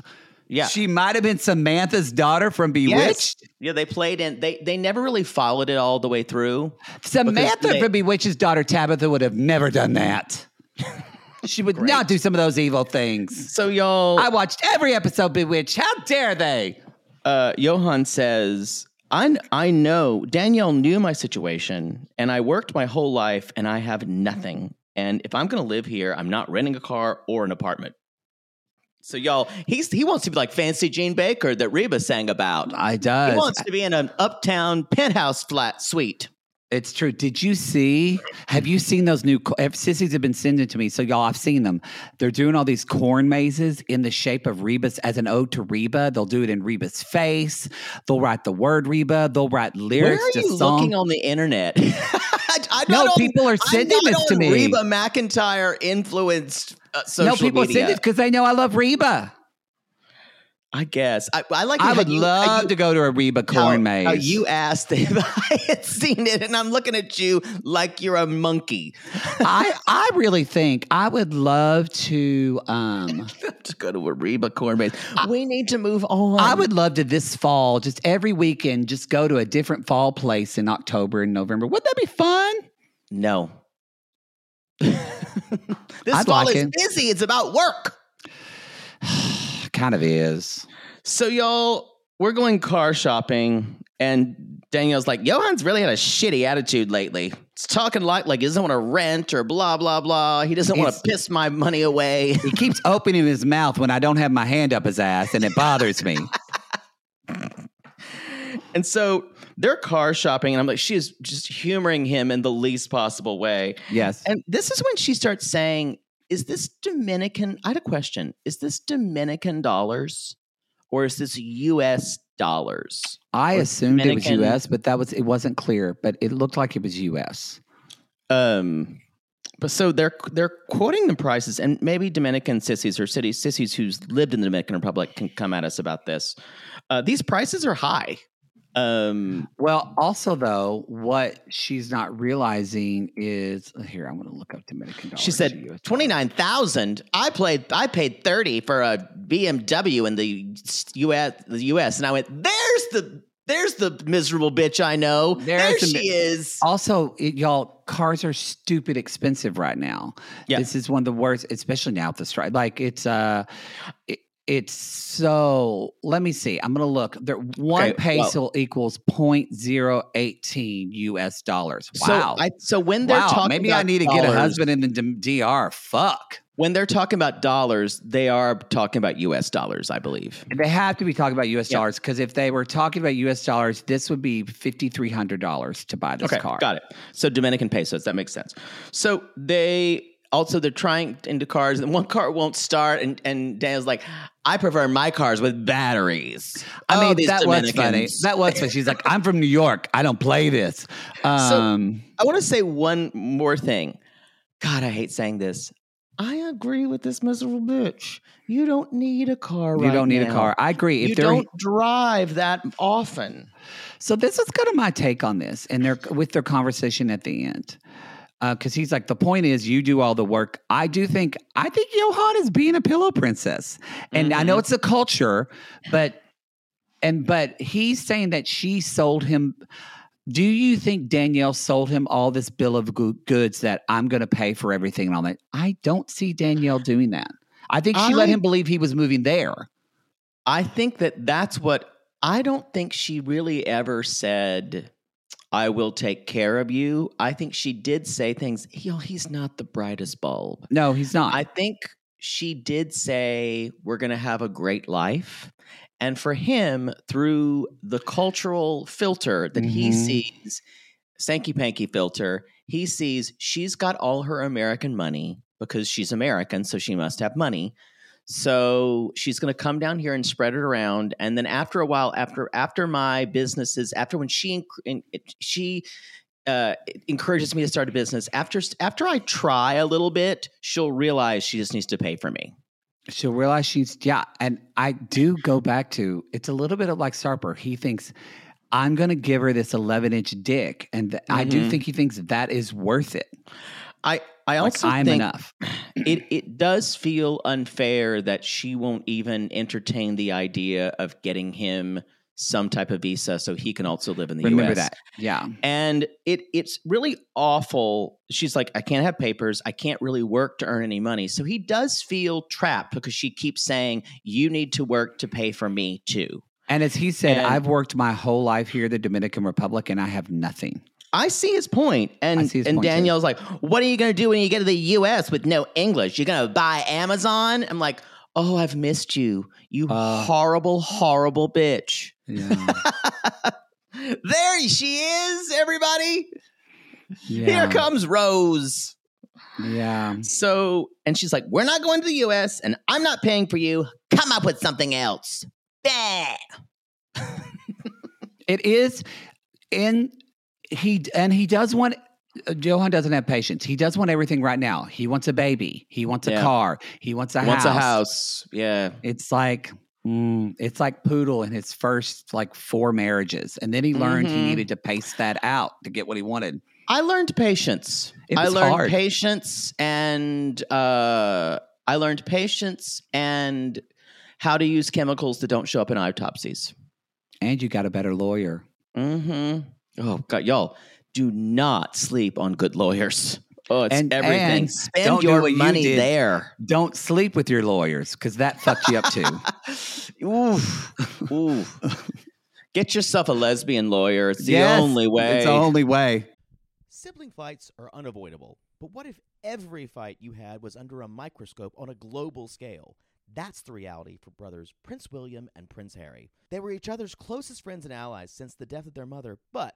Yeah. she might have been Samantha's daughter from Yes. Bewitched. Yeah, they played in. They they never really followed it all the way through. Samantha they- from Bewitched's daughter Tabitha would have never done that. (laughs) she would not do some of those evil things. So y'all, I watched every episode Bewitched. How dare they? uh, Yohan says, I, I know Danielle knew my situation, and I worked my whole life, and I have nothing. And if I'm going to live here, I'm not renting a car or an apartment. So y'all, he's he wants to be like Fancy Gene Baker that Reba sang about. I do. He wants to be in an uptown penthouse flat suite. It's true. Did you see? Have you seen those new? if Sissies have been sending to me, so y'all, I've seen them. They're doing all these corn mazes in the shape of Reba's as an ode to Reba. They'll do it in Reba's face. They'll write the word Reba. They'll write Where lyrics are to you song. looking on the internet? (laughs) I, No, not on- people are sending this to me. Reba McEntire influenced uh, social no, people media. send it because they know I love Reba. I guess I, I like. I would you- love you- to go to a Reba how- corn maze. how you asked (laughs) if I had seen it, and I'm looking at you like you're a monkey. I (laughs) I really think I would love to. um (laughs) to go to a Reba corn maze. we need to move on. I would love to this fall, just every weekend, just go to a different fall place in October and November. Would that be fun? no. (laughs) this I'd fall like is it. busy. It's about work. (sighs) kind of is. So y'all, we're going car shopping, And Danielle's like, Yohan's really had a shitty attitude lately. He's talking like like he doesn't want to rent or blah blah blah. He doesn't want to piss my money away. He keeps opening his mouth when I don't have my hand up his ass, and it bothers me. (laughs) And so they're car shopping, and I'm like, she is just humoring him in the least possible way. Yes. And this is when she starts saying, Is this Dominican? I had a question. Is this Dominican dollars or is this US dollars? I or assumed it was U.S., but that was it wasn't clear. But it looked like it was U.S. Um, but so they're they're quoting the prices, and maybe Dominican sissies or city sissies who's lived in the Dominican Republic can come at us about this. Uh, these prices are high. Um, Well, also though, what she's not realizing is here. I'm going to look up Dominican dollars. she said twenty nine thousand. I played. I paid thirty for a BMW in the U.S. The U.S. and I went. There's the there's the miserable bitch I know. There's there she mi- is. Also, it, y'all, cars are stupid expensive right now. Yeah. This is one of the worst, especially now with the strike. Like it's uh it, it's so let me see. I'm gonna look. There one Okay, well- peso equals point zero eighteen US dollars. Wow. So I so when they're wow. talking Maybe I need to get a husband in the DR. Fuck. When they're talking about dollars, they are talking about U.S. dollars, I believe. They have to be talking about US Yeah. dollars because if they were talking about US dollars, this would be fifty three hundred dollars to buy this okay, car. got it. So Dominican pesos, that makes sense. So they also they're trying into cars, and one car won't start, and and Daniel's like, I prefer my cars with batteries. I Oh, mean, that was funny. That was funny. She's like, I'm from New York. I don't play this. Um, I want to say one more thing. God, I hate saying this. I agree with this miserable bitch. You don't need a car. you right don't need a car. I agree. You If they're don't drive that often. so, this is kind of my take on this, and their with their conversation at the end, Uh, because he's like, the point is, you do all the work. I do think, I think Yohan is being a pillow princess, and I know mm-hmm. it's a culture, but and but he's saying that she sold him. Do you think Danielle sold him all this bill of goo- goods that I'm going to pay for everything and all that? I don't see Danielle doing that. I think she let him believe he was moving there. I think that that's what I don't think she really ever said. I will take care of you. I think she did say things. Yo, he's not the brightest bulb. No, he's not. I think she did say we're going to have a great life. And for him, through the cultural filter that he Mhm. sees, Sanky Panky filter, he sees she's got all her American money because she's American, so she must have money. So she's going to come down here and spread it around, and then after a while, after after my businesses, after when she she uh, encourages me to start a business, after after I try a little bit, she'll realize she just needs to pay for me. She'll realize she's yeah, and I do go back to it's a little bit of like Sarper. He thinks I'm going to give her this 11 inch dick, and th- I do Mhm. think he thinks that is worth it. I I Like, also I'm think enough. (clears throat) it it does feel unfair that she won't even entertain the idea of getting him some type of visa so he can also live in the Remember US. that, yeah. And it it's really awful. She's like, I can't have papers. I can't really work to earn any money. So he does feel trapped because she keeps saying, You need to work to pay for me too. And as he said, And- I've worked my whole life here, in the Dominican Republic, and I have nothing. I see his And his and point, too. Danielle's like, What are you gonna do when you get to the US with no English? You're gonna buy Amazon? I'm like, Oh, I've missed you. You Uh. horrible, horrible bitch. Yeah, (laughs) there she is, everybody. yeah, Here comes Rose. yeah. So, and she's like, We're not going to the US and I'm not paying for you. Come up with something else. Bah. It is, and he and he does want. Yohan doesn't have patience. He does want everything right now. He wants a baby. He wants a Yeah. car. He wants a Wants house. a house. Yeah. It's like mm, it's like Poodle in his first like four marriages, and then he learned he Mhm. needed to pace that out to get what he wanted. I learned patience. I learned hard. patience and uh, I learned patience and how to use chemicals that don't show up in autopsies. And you got a better lawyer. Mm-hmm. Oh God, y'all, do not sleep on good lawyers. Oh, it's And- everything. and Spend don't do your what you money did. there. Don't sleep with your lawyers because that fucked you up too. (laughs) Oof. Oof. Get yourself a lesbian lawyer. It's the Yes, only way. It's the only way. Sibling fights are unavoidable, but what if every fight you had was under a microscope on a global scale? That's the reality for brothers Prince William and Prince Harry. They were each other's closest friends and allies since the death of their mother, but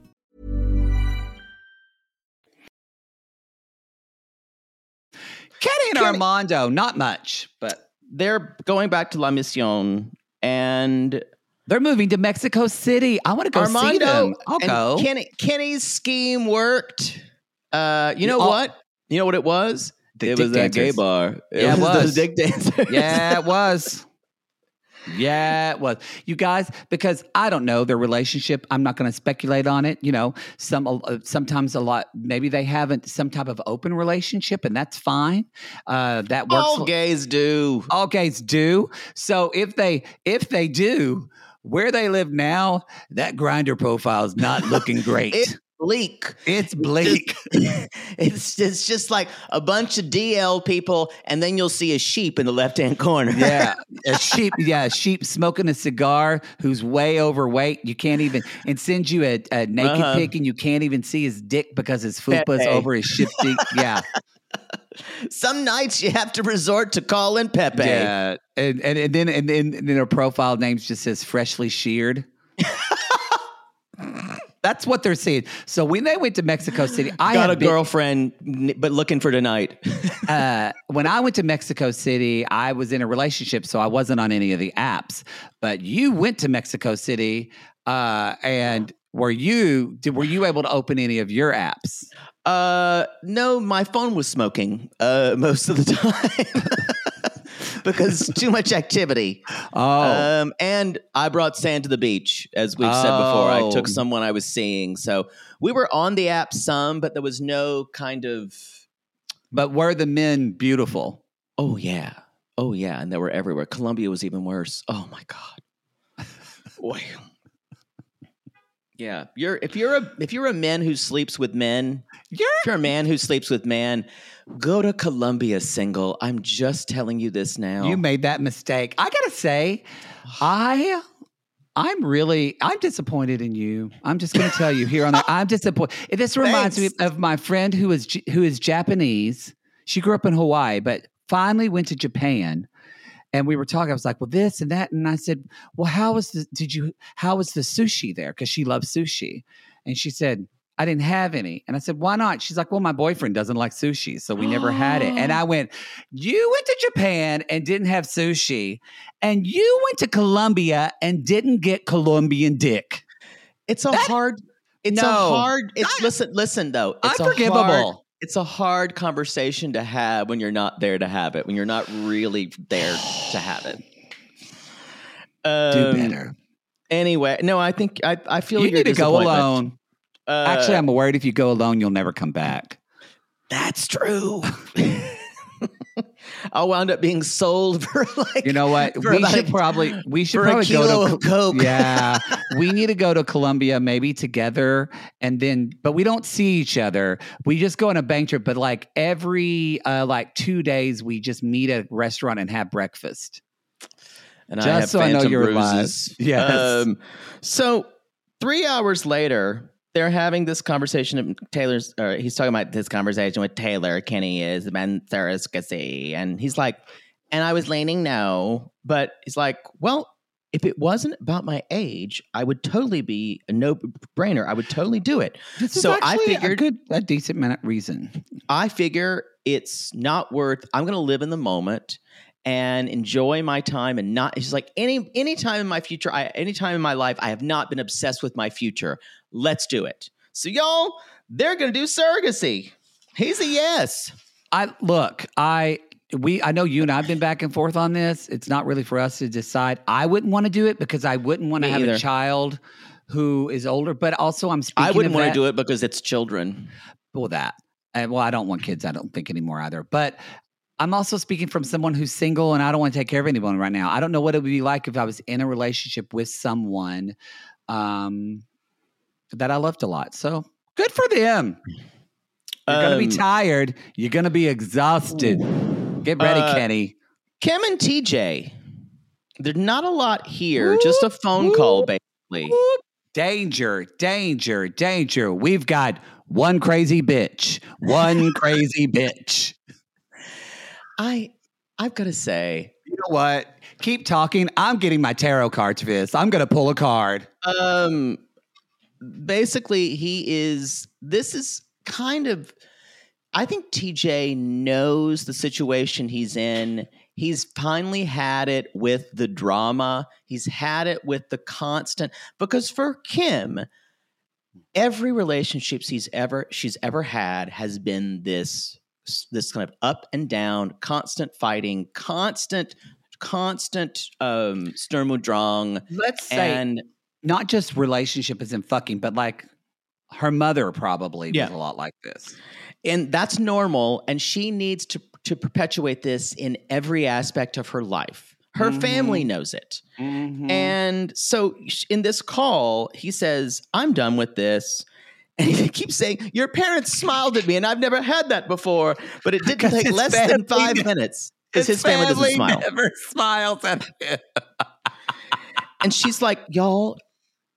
And Kenny- Armando, not much, but They're going back to La Mission, and they're moving to Mexico City. I want to go see Armando them. I'll and go. Kenny, Kenny's scheme worked. Uh, you know Oh. what? You know what it was? It was that gay dancers. bar. Yeah, it those was. dick dancers. yeah, it was. (laughs) Yeah, it was. You guys, because I don't know their relationship. I'm not going to speculate on it. You know, some uh, sometimes a lot. Maybe they haven't some type of open relationship, and that's fine. Uh, that works. All gays do. all gays do. So if they if they do, where they live now, that Grindr profile is not looking (laughs) great. It's bleak. it's bleak. (laughs) it's it's just like a bunch of DL people, and then you'll see a sheep in the left hand corner. Yeah, (laughs) a sheep. Yeah, a sheep smoking a cigar who's way overweight. You can't even and sends you a, a naked Uh-huh. pic, and you can't even see his dick because his fupa's over his shifty. Yeah, (laughs) Some nights you have to resort to calling Pepe. yeah. And, and and then and then and then her profile name just says freshly sheared. That's what they're saying. So when they went to Mexico City, (gasps) I Got had a been- girlfriend, but looking for tonight. (laughs) uh, when I went to Mexico City, I was in a relationship, so I wasn't on any of the apps. But you went to Mexico City, uh, and were you did, were you able to open any of your apps? Uh, no, my phone was smoking uh, (laughs) most of the time (laughs) (laughs) because too much activity. Oh, Um, and I brought sand to the beach, as we've said before. I took Oh. someone I was seeing, so we were on the app some, but there was no kind of. but were the men beautiful? Oh yeah, oh yeah, and they were everywhere. Colombia was even worse. Oh my god. (laughs) Boy. Yeah, you're if you're a if you're a man who sleeps with men, You're if you're a man who sleeps with man, go to Colombia single. I'm just telling you this now. you made that mistake. I gotta say, I. I'm really, I'm disappointed in you. I'm just going to tell you here on there. I'm disappointed. This reminds Thanks. me of my friend who is who is Japanese. She grew up in Hawaii, but finally went to Japan. And we were talking. I was like, "Well, this and that," and I said, "Well, how was the? Did you? How was the sushi there? Because she loves sushi." And she said, "I didn't have any." And I said, "Why not?" She's like, "Well, my boyfriend doesn't like sushi, so we never had it." And (gasps) I went, "You went to Japan and didn't have sushi, and you went to Colombia and didn't get Colombian dick. It's a That- hard. It's No. a hard. It's listen. Listen though. It's a Unforgivable. Hard- it's a hard conversation to have when you're not there to have it. When you're not really there to have it. (sighs) Do Um, better. Anyway, no, I think I. I feel You your need to go alone. Uh, Actually, I'm worried if you go alone, you'll never come back. that's true. (laughs) I'll wound up being sold (laughs) for like You know what? we should a- probably we should for a probably kilo go to of coke. (laughs) Yeah, we need to go to Colombia maybe together, and then but we don't see each other. We just go on a bank trip, but like every uh, like two days, we just meet at a restaurant and have breakfast. and Just I have so I know phantom you're alive. bruises. (laughs) Yes. Um, so three hours later, they're having this conversation. Taylor's, or he's talking about this conversation with Taylor. Kenny is Ben surrogacy, and he's like, and I was leaning no, but he's like, well, if it wasn't about my age, I would totally be a no brainer. I would totally do it. This is so I figured, a good, a decent minute reason. I figure it's not worth. I'm going to live in the moment and enjoy my time and not. He's like any any time in my future, I any time in my life, I have not been obsessed with my future. Let's do it. So y'all, they're going to do surrogacy. He's a yes. I look, I we I know you and I've been back and forth on this. It's not really for us to decide. I wouldn't want to do it because I wouldn't want to have either. a child who is older, but also I'm speaking I wouldn't want to do it because it's children. well that and well i don't want kids i don't think anymore either but i'm also speaking from someone who's single and i don't want to take care of anyone right now. I don't know what it would be like if i was in a relationship with someone um that i loved a lot. So good for them. You're gonna be Um, tired. You're gonna be exhausted. get ready Uh, kenny. Kim and TJ, there's not a lot here. just a phone call, basically. danger danger danger. We've got one crazy bitch. One (laughs) crazy bitch I I've got to say, You know what? Keep talking. I'm getting my tarot cards for this. I'm going to pull a card. um, basically, he is. This is kind of. I think TJ knows the situation he's in. He's finally had it with the drama. He's had it with the constant because for Kim, every relationship she's ever she's ever had has been this this kind of up and down, constant fighting, constant constant um Sturm und Drang Let's say and not just relationship as in fucking, but like her mother probably Yeah. was a lot like this. and that's normal and she needs to to perpetuate this in every aspect of her life. Her family knows it. And so in this call he says i'm done with this and he keeps saying your parents smiled at me and i've never had that before. But it didn't take less than five ne- minutes because his family doesn't smile. never (laughs) smiles at him. and she's like y'all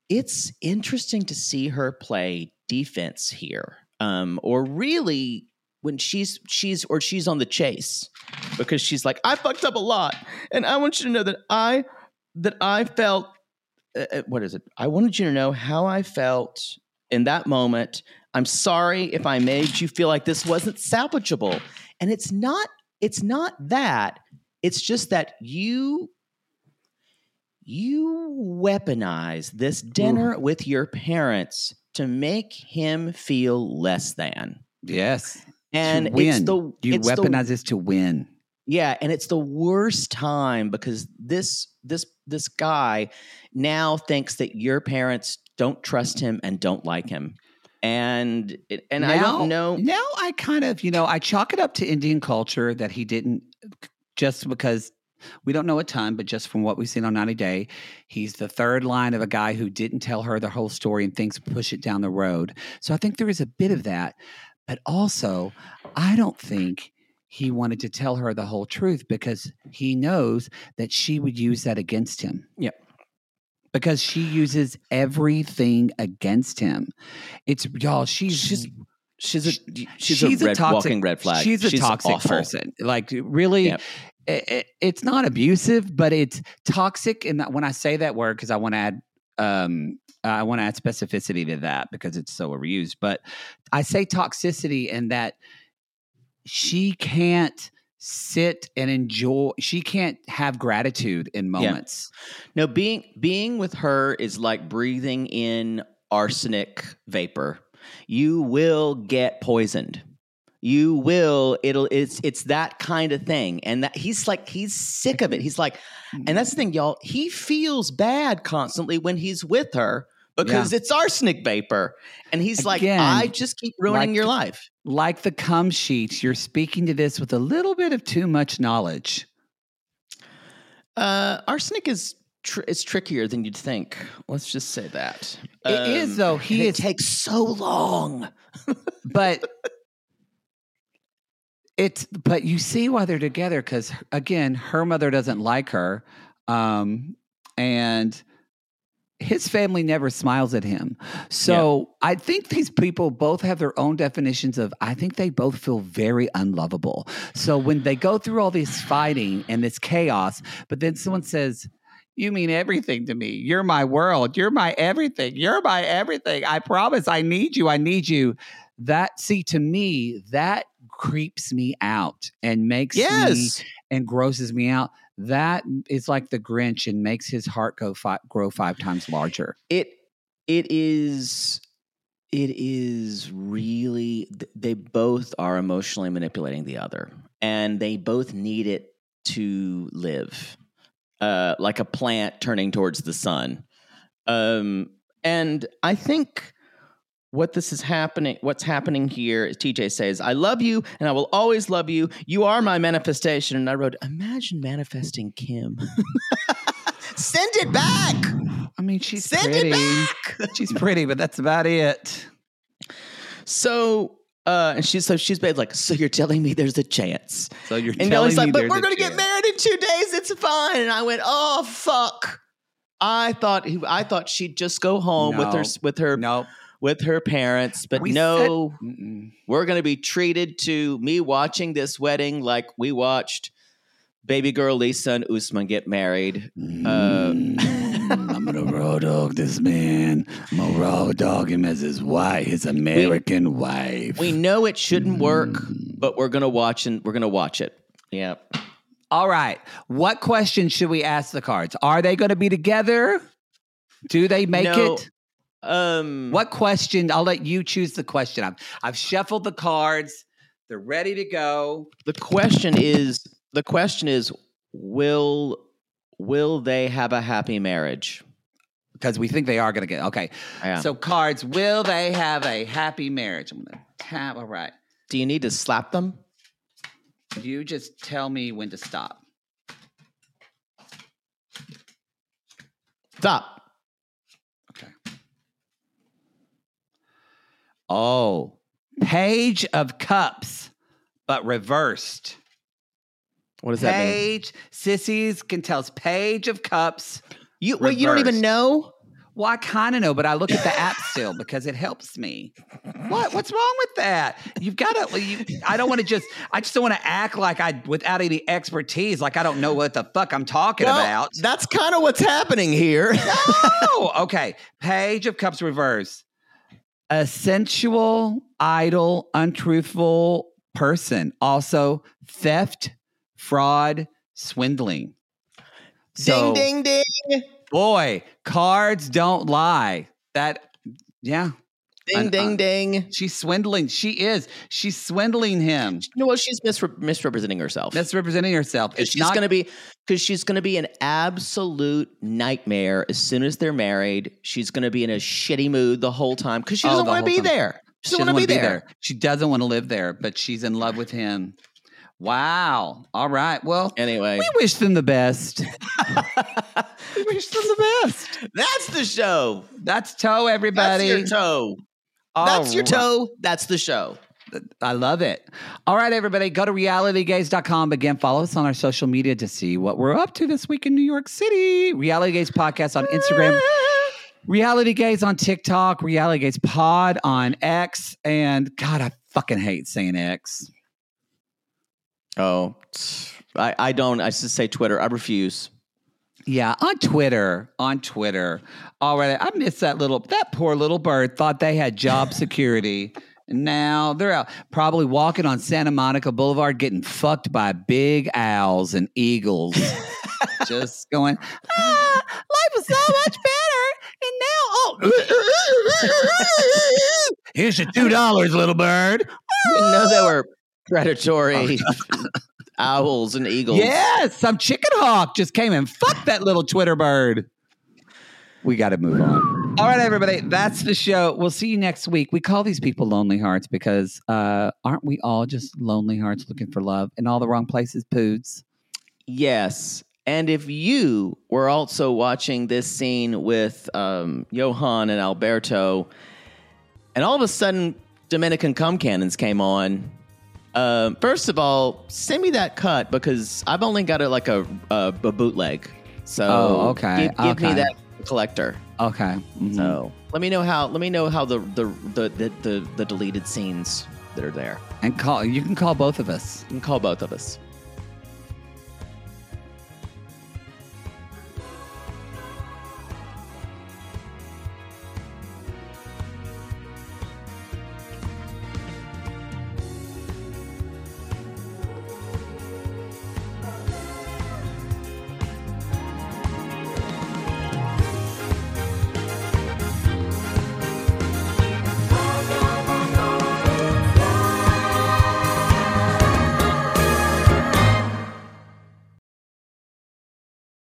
it's interesting to see her play defense here um or really when she's she's or she's on the chase because she's like i fucked up a lot and i want you to know that i that i felt uh, uh, what is it? I wanted you to know how i felt in that moment i'm sorry if i made you feel like this wasn't salvageable and it's not it's not that it's just that you you weaponize this dinner with your parents to make him feel less than. Yes. And it's the you it's the- weaponize this to win. yeah, and it's the worst time because this this this guy now thinks that your parents don't trust him and don't like him. And it, and I don't know Now I kind of, you know, I chalk it up to Indian culture that he didn't just because we don't know a ton, but just from what we've seen on 90 Day, he's the third line of a guy who didn't tell her the whole story and thinks push it down the road. So I think there is a bit of that. But also, I don't think he wanted to tell her the whole truth because he knows that she would use that against him. Yep. Because she uses everything against him. It's y'all, she's she's she's a she's, she's a, red, toxic, walking red flag. She's a toxic awful. person. Like really, Yep. i- i- it's not abusive, but it's toxic. And when I say that word, because I want to add, um, I want to add specificity to that because it's so overused. But I say toxicity in that she can't sit and enjoy. She can't have gratitude in moments. No, being being with her is like breathing in arsenic vapor. You will get poisoned. You will. It'll. It's. It's that kind of thing. And that he's like he's sick of it. He's like, and that's the thing, y'all. He feels bad constantly when he's with her because it's arsenic vapor, and he's like, I just keep ruining like your the- life. Like the cum sheets, you're speaking to this with a little bit of too much knowledge. Uh, arsenic is. Tr- it's trickier than you'd think. Let's just say that It is, Um, though. He is- It takes so long. but (laughs) it's but you see why they're together because again her mother doesn't like her um and his family never smiles at him. So I think these people both have their own definitions of, I think they both feel very unlovable. So when they go through all this fighting and this chaos, but then someone says, you mean everything to me. You're my world. You're my everything. You're my everything. I promise I need you. I need you. That, see, to me, that creeps me out and makes me Yes. and grosses me out. That is like the Grinch and makes his heart go fi- grow five times larger. it it is it is really they both are emotionally manipulating the other and they both need it to live uh like a plant turning towards the sun um and i think what this is happening what's happening here. tj says i love you and i will always love you you are my manifestation and i wrote imagine manifesting kim (laughs) send it back I mean, she's Send pretty. it back. she's pretty, but that's about it. So, uh, and she's so she's made like, so you're telling me there's a chance? So you're And telling Nelly's me like, but we're gonna get married in two days. It's fine. And I went, oh fuck. I thought he, I thought she'd just go home with her with her Nope. With her parents, but We no, said- we're gonna be treated to me watching this wedding like we watched baby girl Lisa and Usman get married. Uh, Mm, I'm gonna raw dog this man. I'm gonna raw dog him as his wife, his American wife. we know it shouldn't work, Mm. but we're gonna watch and we're gonna watch it. Yeah. All right. What questions should we ask the cards? Are they going to be together? Do they make No. it? Um What question? I'll let you choose the question. I've, I've shuffled the cards. They're ready to go. the question is the question is will will they have a happy marriage because we think they are going to get okay. Yeah. So cards, will they have a happy marriage? I'm going to tap. All right. do you need to slap them You just tell me when to stop. stop Oh, page of cups, but reversed. what does that mean Page, sissies can tell us page of cups. you wait you don't even reversed. know Well, I kind of know, but I look at the app still (laughs) because it helps me. What? What's wrong with that? You've got to. You, I don't want to just. I just don't want to act like I, without any expertise, like I don't know what the fuck I'm talking Well, about. that's kind of what's happening here oh, (laughs) okay. Page of Cups reverse. A sensual, idle, untruthful person. Also, theft, fraud, swindling. So, ding ding ding boy, cards don't lie. That, yeah. Ding An- ding uh, ding She's swindling. She is. She's swindling him. you know what she's misre- misrepresenting herself Misrepresenting herself. Because It's she's not gonna be because she's gonna be an absolute nightmare as soon as they're married. She's gonna be in a shitty mood the whole time because she Oh, doesn't the want to be time. there. She She doesn't want to be wanna there. She doesn't want to live there, but she's in love with him. Wow. All right. Well, Anyway, we wish them the best. (laughs) we wish them the best. that's the show. That's toe, everybody. That's your toe. That's your right. toe. That's the show. I love it. All right, everybody, go to realitygays.com. Again, follow us on our social media to see what we're up to this week in New York City. Reality Gays Podcast on Instagram. (laughs) Reality Gays on TikTok, Reality Gays Pod on X, and God, I fucking hate saying X. Oh, I, I don't. I just say Twitter. I refuse. Yeah, on Twitter, on Twitter. All right, I miss that little, that poor little bird thought they had job (laughs) security. Now they're out, probably walking on Santa Monica Boulevard, getting fucked by big owls and eagles. (laughs) Just going, ah, life is so much better. And now, oh, here's your two dollars, little bird. (laughs) You know they were predatory owls and eagles. Yes, some chicken hawk just came and fucked that little Twitter bird. We got to move on. All right, everybody, that's the show. We'll see you next week. We call these people lonely hearts because uh, aren't we all just lonely hearts looking for love in all the wrong places, poods? Yes. And if you were also watching this scene with um, Yohan and Alberto, and all of a sudden Dominican cum cannons came on, um, first of all, send me that cut because I've only got it like a, a, a bootleg. So Oh, okay, give, give me that collector. Okay. mhm. So let me know how. Let me know how the the the the, the, the deleted scenes that are there. and call you can call both of us. You can call both of us.